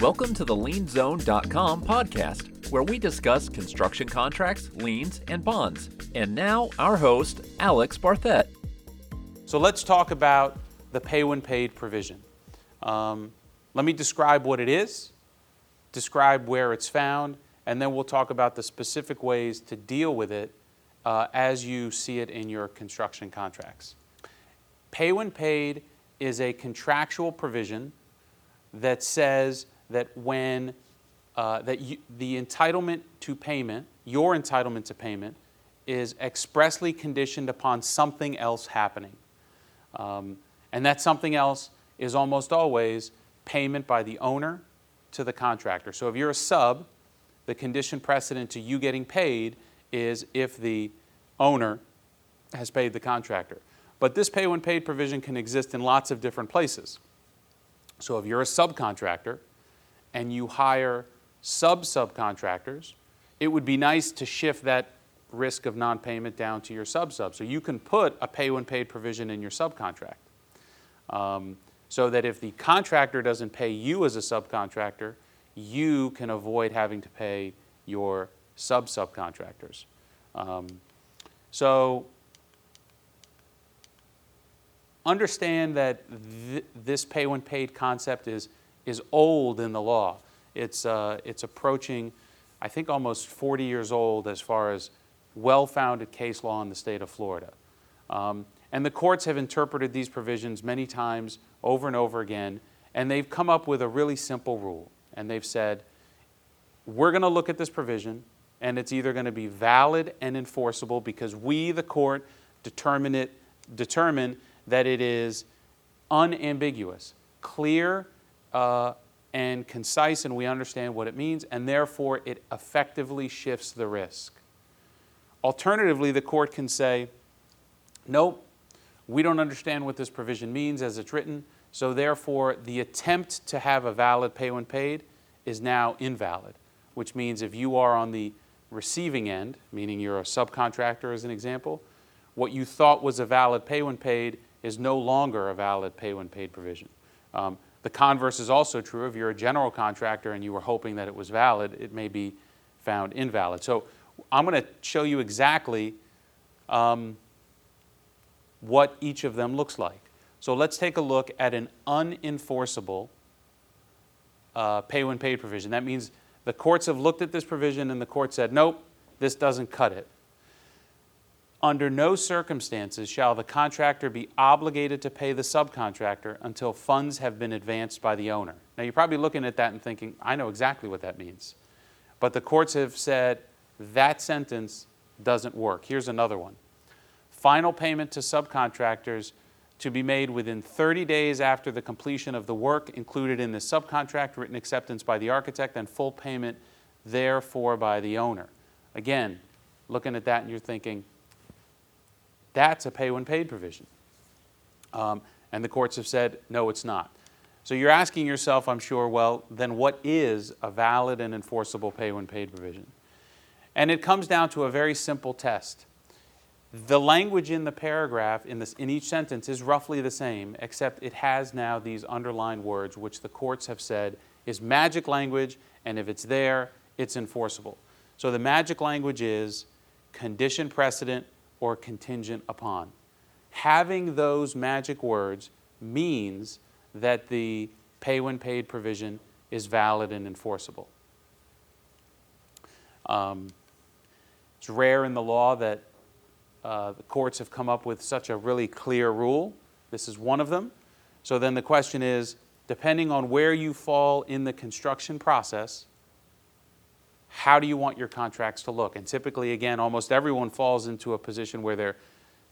Welcome to the LienZone.com podcast, where we discuss construction contracts, liens, and bonds. And now, our host, Alex Barthet. So let's talk about the pay when paid provision. Um, let me describe what it is, describe where it's found, and then we'll talk about the specific ways to deal with it uh, as you see it in your construction contracts. Pay when paid is a contractual provision that says that when uh, that you, the entitlement to payment, your entitlement to payment, is expressly conditioned upon something else happening. Um, and that something else is almost always payment by the owner to the contractor. So if you're a sub, the condition precedent to you getting paid is if the owner has paid the contractor. But this pay when paid provision can exist in lots of different places. So if you're a subcontractor and you hire sub subcontractors, it would be nice to shift that risk of non payment down to your sub sub. So you can put a pay when paid provision in your subcontract. Um, so that if the contractor doesn't pay you as a subcontractor, you can avoid having to pay your sub subcontractors. Um, so understand that th- this pay when paid concept is, is old in the law. It's, uh, it's approaching, I think, almost 40 years old as far as well founded case law in the state of Florida. Um, and the courts have interpreted these provisions many times over and over again, and they've come up with a really simple rule. And they've said, we're going to look at this provision, and it's either going to be valid and enforceable because we, the court, determine it, determine that it is unambiguous, clear, uh, and concise, and we understand what it means, and therefore it effectively shifts the risk. Alternatively, the court can say, nope, we don't understand what this provision means as it's written, so therefore the attempt to have a valid pay when paid is now invalid, which means if you are on the receiving end, meaning you're a subcontractor as an example, what you thought was a valid pay when paid is no longer a valid pay when paid provision. Um, the converse is also true. If you're a general contractor and you were hoping that it was valid, it may be found invalid. So I'm going to show you exactly um, what each of them looks like. So let's take a look at an unenforceable uh, pay when paid provision. That means the courts have looked at this provision and the court said, nope, this doesn't cut it. Under no circumstances shall the contractor be obligated to pay the subcontractor until funds have been advanced by the owner. Now, you're probably looking at that and thinking, I know exactly what that means. But the courts have said that sentence doesn't work. Here's another one Final payment to subcontractors to be made within 30 days after the completion of the work included in the subcontract, written acceptance by the architect, and full payment therefore by the owner. Again, looking at that and you're thinking, that's a pay when paid provision. Um, and the courts have said, no, it's not. So you're asking yourself, I'm sure, well, then what is a valid and enforceable pay when paid provision? And it comes down to a very simple test. The language in the paragraph in, this, in each sentence is roughly the same, except it has now these underlined words, which the courts have said is magic language, and if it's there, it's enforceable. So the magic language is condition precedent or contingent upon. Having those magic words means that the pay when paid provision is valid and enforceable. Um, it's rare in the law that uh, the courts have come up with such a really clear rule. This is one of them. So then the question is depending on where you fall in the construction process, how do you want your contracts to look? And typically, again, almost everyone falls into a position where they're,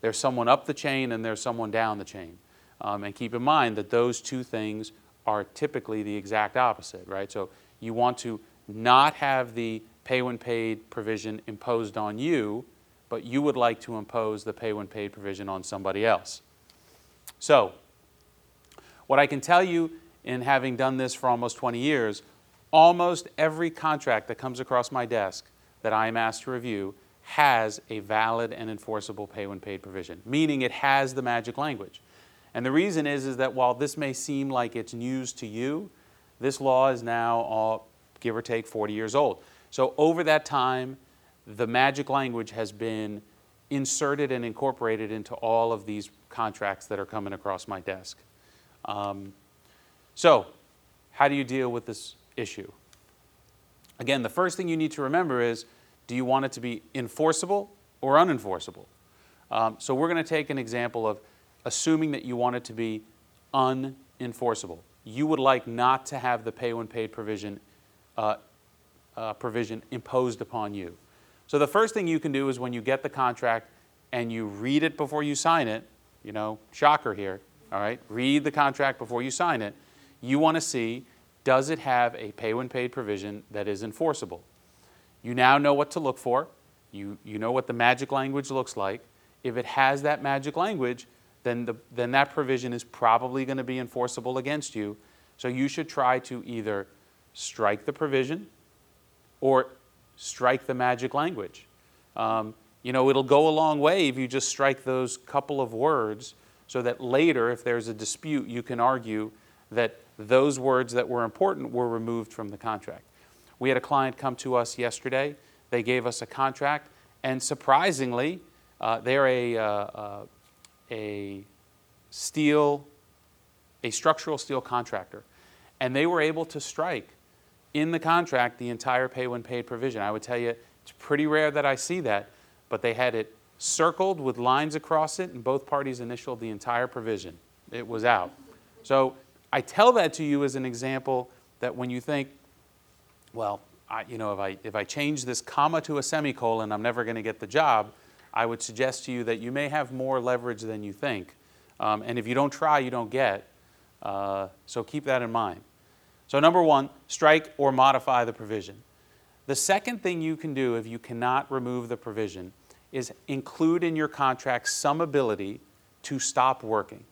there's someone up the chain and there's someone down the chain. Um, and keep in mind that those two things are typically the exact opposite, right? So you want to not have the pay when paid provision imposed on you, but you would like to impose the pay when paid provision on somebody else. So, what I can tell you in having done this for almost 20 years Almost every contract that comes across my desk that I am asked to review has a valid and enforceable pay when paid provision, meaning it has the magic language. And the reason is, is that while this may seem like it's news to you, This law is now, all, give or take, 40 years old. So over that time, the magic language has been inserted and incorporated into all of these contracts that are coming across my desk. Um, so, how do you deal with this issue? Again, the first thing you need to remember is do you want it to be enforceable or unenforceable? Um, so, we're going to take an example of assuming that you want it to be unenforceable. You would like not to have the pay when paid provision, uh, uh, provision imposed upon you. So, the first thing you can do is when you get the contract and you read it before you sign it, you know, shocker here, all right, read the contract before you sign it. You want to see does it have a pay when paid provision that is enforceable? You now know what to look for. You, you know what the magic language looks like. If it has that magic language, then, the, then that provision is probably going to be enforceable against you. So you should try to either strike the provision or strike the magic language. Um, you know, it'll go a long way if you just strike those couple of words so that later, if there's a dispute, you can argue that those words that were important were removed from the contract. We had a client come to us yesterday. They gave us a contract, and surprisingly, uh, they're a, uh, uh, a steel, a structural steel contractor, and they were able to strike in the contract the entire pay when paid provision. I would tell you it's pretty rare that I see that, but they had it circled with lines across it, and both parties initialed the entire provision. It was out. So I tell that to you as an example that when you think, well, I, you know, if I, if I change this comma to a semicolon, I'm never going to get the job, I would suggest to you that you may have more leverage than you think. Um, and if you don't try, you don't get. Uh, so keep that in mind. So, number one, strike or modify the provision. The second thing you can do if you cannot remove the provision is include in your contract some ability to stop working.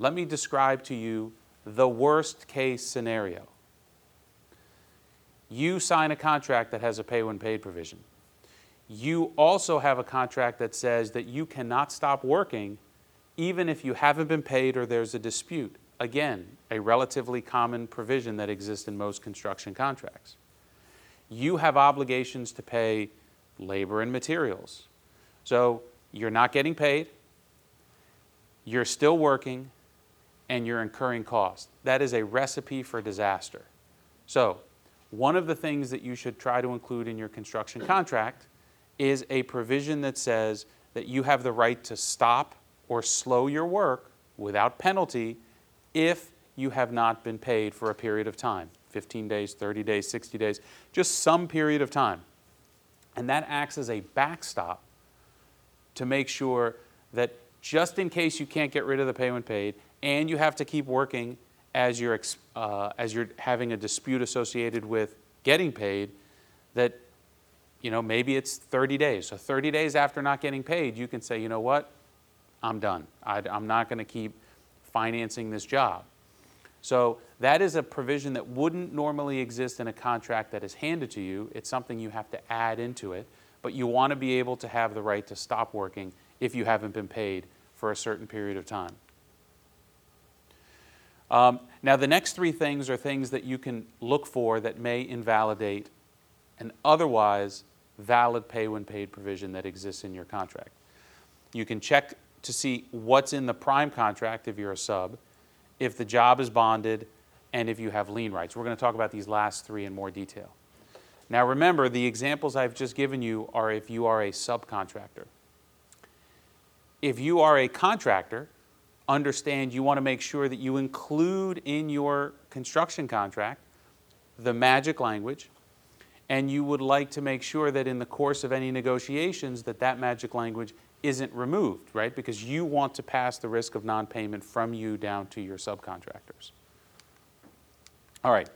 Let me describe to you the worst case scenario. You sign a contract that has a pay when paid provision. You also have a contract that says that you cannot stop working even if you haven't been paid or there's a dispute. Again, a relatively common provision that exists in most construction contracts. You have obligations to pay labor and materials. So you're not getting paid, you're still working, and you're incurring costs. That is a recipe for disaster. So, one of the things that you should try to include in your construction contract is a provision that says that you have the right to stop or slow your work without penalty if you have not been paid for a period of time 15 days, 30 days, 60 days, just some period of time. And that acts as a backstop to make sure that just in case you can't get rid of the payment paid, and you have to keep working as you're, uh, as you're having a dispute associated with getting paid, that you know maybe it's 30 days. So 30 days after not getting paid, you can say, you know what, I'm done. I, I'm not going to keep financing this job. So that is a provision that wouldn't normally exist in a contract that is handed to you. It's something you have to add into it, but you want to be able to have the right to stop working if you haven't been paid for a certain period of time. Um, now, the next three things are things that you can look for that may invalidate an otherwise valid pay when paid provision that exists in your contract. You can check to see what's in the prime contract if you're a sub, if the job is bonded, and if you have lien rights. We're going to talk about these last three in more detail. Now, remember, the examples I've just given you are if you are a subcontractor. If you are a contractor, understand you want to make sure that you include in your construction contract the magic language and you would like to make sure that in the course of any negotiations that that magic language isn't removed right? Because you want to pass the risk of non-payment from you down to your subcontractors. All right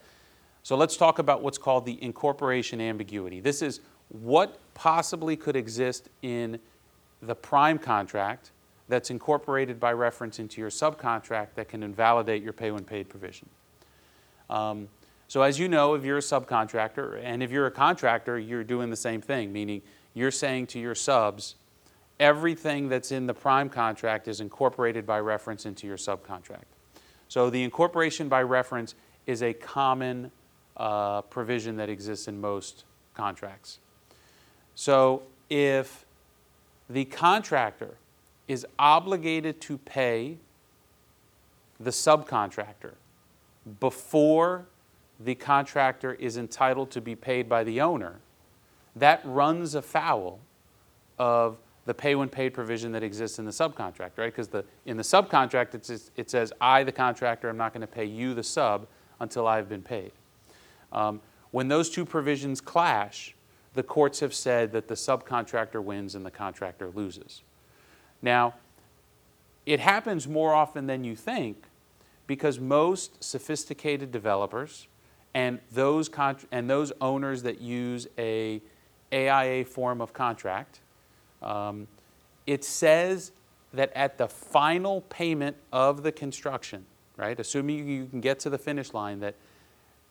so let's talk about what's called the incorporation ambiguity. This is what possibly could exist in the prime contract that's incorporated by reference into your subcontract that can invalidate your pay when paid provision. Um, so, as you know, if you're a subcontractor and if you're a contractor, you're doing the same thing, meaning you're saying to your subs, everything that's in the prime contract is incorporated by reference into your subcontract. So, the incorporation by reference is a common uh, provision that exists in most contracts. So if the contractor is obligated to pay the subcontractor before the contractor is entitled to be paid by the owner, that runs afoul of the pay when paid provision that exists in the subcontract, right? Because in the subcontract, it says, it says, I, the contractor, am not going to pay you, the sub, until I've been paid. Um, when those two provisions clash, the courts have said that the subcontractor wins and the contractor loses. Now, it happens more often than you think because most sophisticated developers and those, and those owners that use a AIA form of contract, um, it says that at the final payment of the construction, right, assuming you can get to the finish line, that,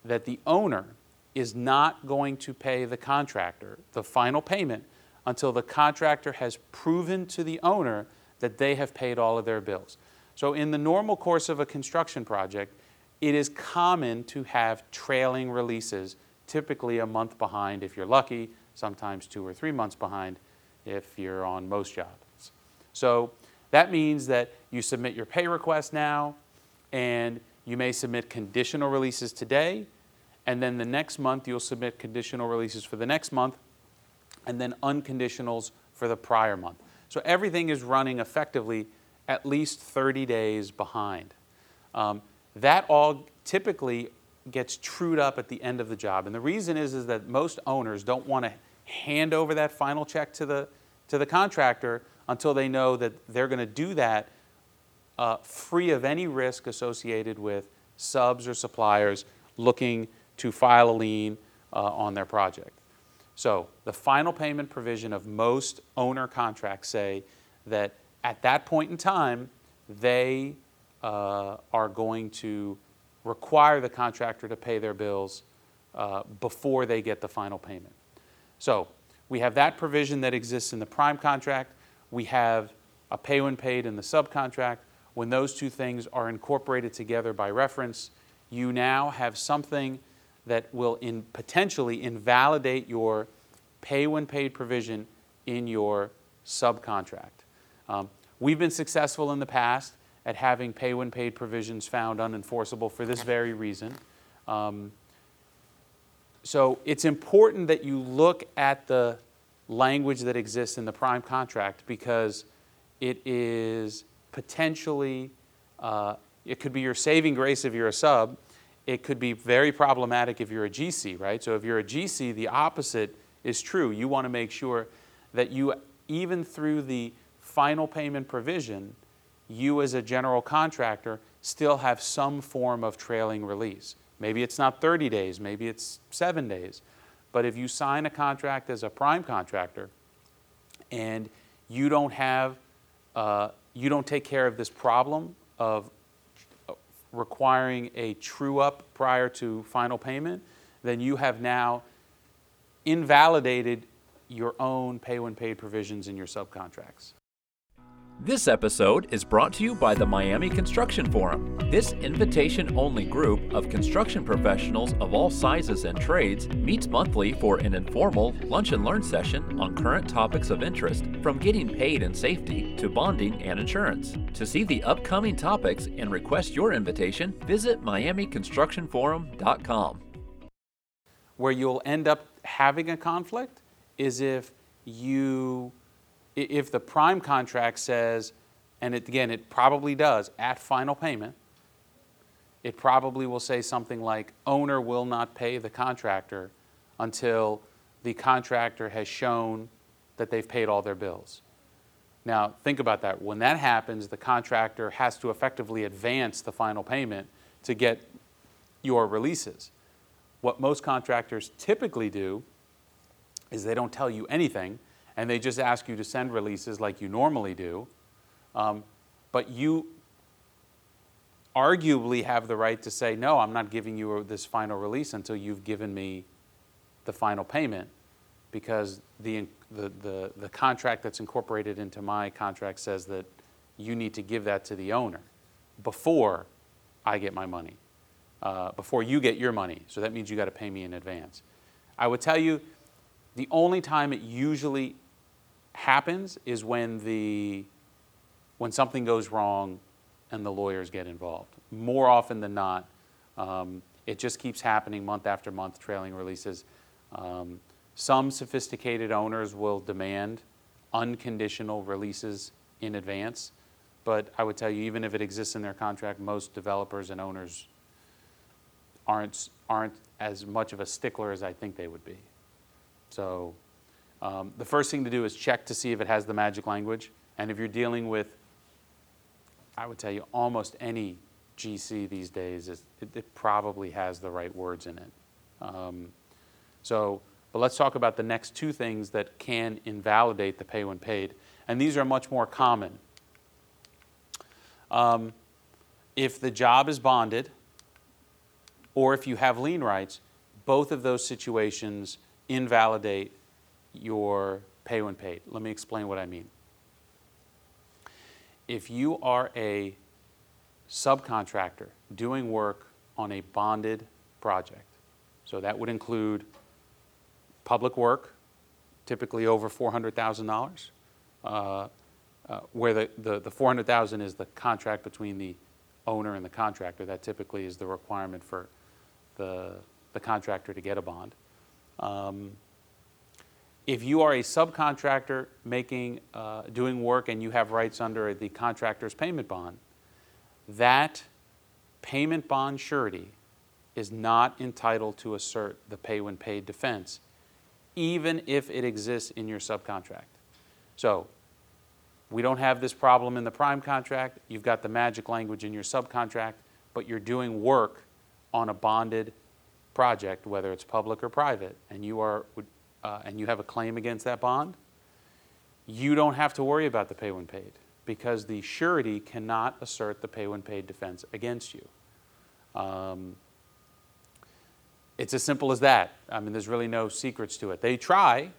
that the owner is not going to pay the contractor the final payment until the contractor has proven to the owner that they have paid all of their bills. So, in the normal course of a construction project, it is common to have trailing releases, typically a month behind if you're lucky, sometimes two or three months behind if you're on most jobs. So, that means that you submit your pay request now, and you may submit conditional releases today, and then the next month you'll submit conditional releases for the next month, and then unconditionals for the prior month. So everything is running effectively at least 30 days behind. Um, that all typically gets trued up at the end of the job. And the reason is, is that most owners don't want to hand over that final check to the, to the contractor until they know that they're going to do that uh, free of any risk associated with subs or suppliers looking to file a lien uh, on their project. So the final payment provision of most owner contracts say that at that point in time, they uh, are going to require the contractor to pay their bills uh, before they get the final payment. So we have that provision that exists in the prime contract. We have a pay when paid in the subcontract. When those two things are incorporated together by reference, you now have something that will in potentially invalidate your pay when paid provision in your subcontract. Um, we've been successful in the past at having pay when paid provisions found unenforceable for this very reason. Um, so it's important that you look at the language that exists in the prime contract because it is potentially, uh, it could be your saving grace if you're a sub, it could be very problematic if you're a GC, right? So if you're a GC, the opposite is true. You want to make sure that you, even through the final payment provision, you as a general contractor still have some form of trailing release. Maybe it's not 30 days, maybe it's seven days. But if you sign a contract as a prime contractor and you don't have, uh, you don't take care of this problem of requiring a true up prior to final payment, then you have now invalidated your own pay when paid provisions in your subcontracts. This episode is brought to you by the Miami Construction Forum. This invitation only group of construction professionals of all sizes and trades meets monthly for an informal lunch and learn session on current topics of interest, from getting paid and safety to bonding and insurance. To see the upcoming topics and request your invitation, visit MiamiConstructionForum.com. Where you'll end up having a conflict is if you if the prime contract says, and it, again, it probably does, at final payment, it probably will say something like, owner will not pay the contractor until the contractor has shown that they've paid all their bills. Now, think about that. When that happens, the contractor has to effectively advance the final payment to get your releases. What most contractors typically do is they don't tell you anything and they just ask you to send releases like you normally do. Um, but you arguably have the right to say, no, I'm not giving you this final release until you've given me the final payment because the, the, the, the, contract that's incorporated into my contract says that you need to give that to the owner before I get my money. uh, before you get your money. So that means you got to pay me in advance. I would tell you the only time it usually happens is when the when something goes wrong and the lawyers get involved. More often than not, um, it just keeps happening month after month, trailing releases. Um, some sophisticated owners will demand unconditional releases in advance, but I would tell you, even if it exists in their contract, most developers and owners aren't, aren't as much of a stickler as I think they would be. So um, the first thing to do is check to see if it has the magic language. And if you're dealing with, I would tell you, almost any GC these days, it, it probably has the right words in it. Um, so, but let's talk about the next two things that can invalidate the pay when paid. And these are much more common. Um, if the job is bonded, or if you have lien rights, both of those situations invalidate your pay when paid. Let me explain what I mean. If you are a subcontractor doing work on a bonded project, so that would include public work, typically over $400,000, uh, uh, where the, the, the 400,000 is the contract between the owner and the contractor. That typically is the requirement for the, the contractor to get a bond. Um, if you are a subcontractor making, uh, doing work and you have rights under the contractor's payment bond, that payment bond surety is not entitled to assert the pay when paid defense, even if it exists in your subcontract. So, we don't have this problem in the prime contract. You've got the magic language in your subcontract, but you're doing work on a bonded project, whether it's public or private, and you are uh, and you have a claim against that bond, you don't have to worry about the pay when paid because the surety cannot assert the pay when paid defense against you. Um, it's as simple as that. I mean, there's really no secrets to it. They try.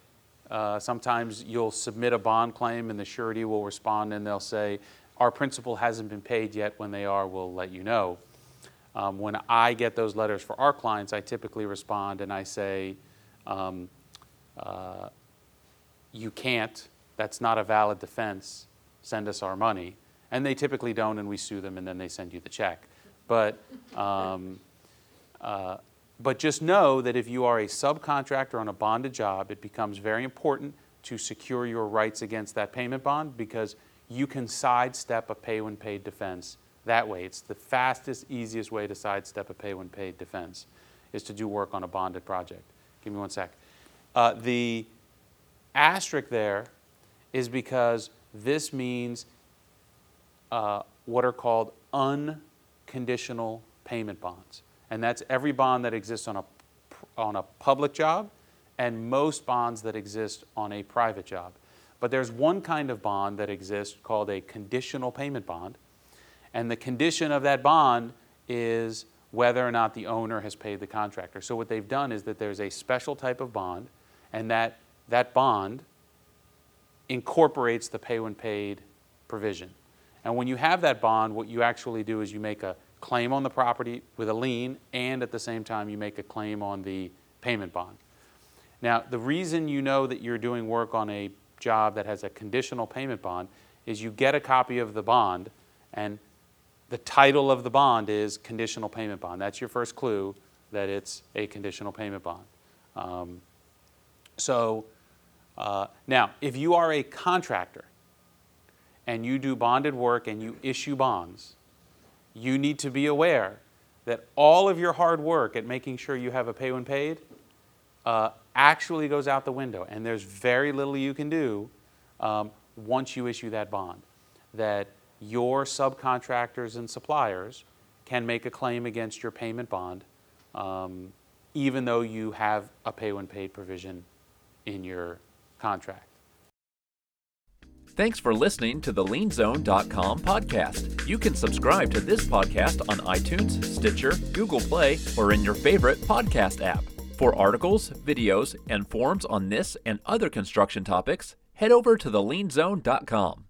Uh, sometimes you'll submit a bond claim and the surety will respond and they'll say, Our principal hasn't been paid yet. When they are, we'll let you know. Um, when I get those letters for our clients, I typically respond and I say, um, uh, you can't, that's not a valid defense, send us our money. And they typically don't, and we sue them, and then they send you the check. But, um, uh, but just know that if you are a subcontractor on a bonded job, it becomes very important to secure your rights against that payment bond because you can sidestep a pay when paid defense that way. It's the fastest, easiest way to sidestep a pay when paid defense is to do work on a bonded project. Give me one sec. Uh, the asterisk there is because this means uh, what are called unconditional payment bonds. And that's every bond that exists on a, on a public job and most bonds that exist on a private job. But there's one kind of bond that exists called a conditional payment bond. And the condition of that bond is whether or not the owner has paid the contractor. So what they've done is that there's a special type of bond and that, that bond incorporates the pay when paid provision. And when you have that bond, what you actually do is you make a claim on the property with a lien, and at the same time, you make a claim on the payment bond. Now, the reason you know that you're doing work on a job that has a conditional payment bond is you get a copy of the bond, and the title of the bond is conditional payment bond. That's your first clue that it's a conditional payment bond. Um, so uh, now, if you are a contractor and you do bonded work and you issue bonds, you need to be aware that all of your hard work at making sure you have a pay when paid uh, actually goes out the window. And there's very little you can do um, once you issue that bond. That your subcontractors and suppliers can make a claim against your payment bond, um, even though you have a pay when paid provision in your contract. Thanks for listening to the lienzone.com podcast. You can subscribe to this podcast on iTunes, Stitcher, Google Play, or in your favorite podcast app. For articles, videos, and forums on this and other construction topics, head over to thelienzone.com.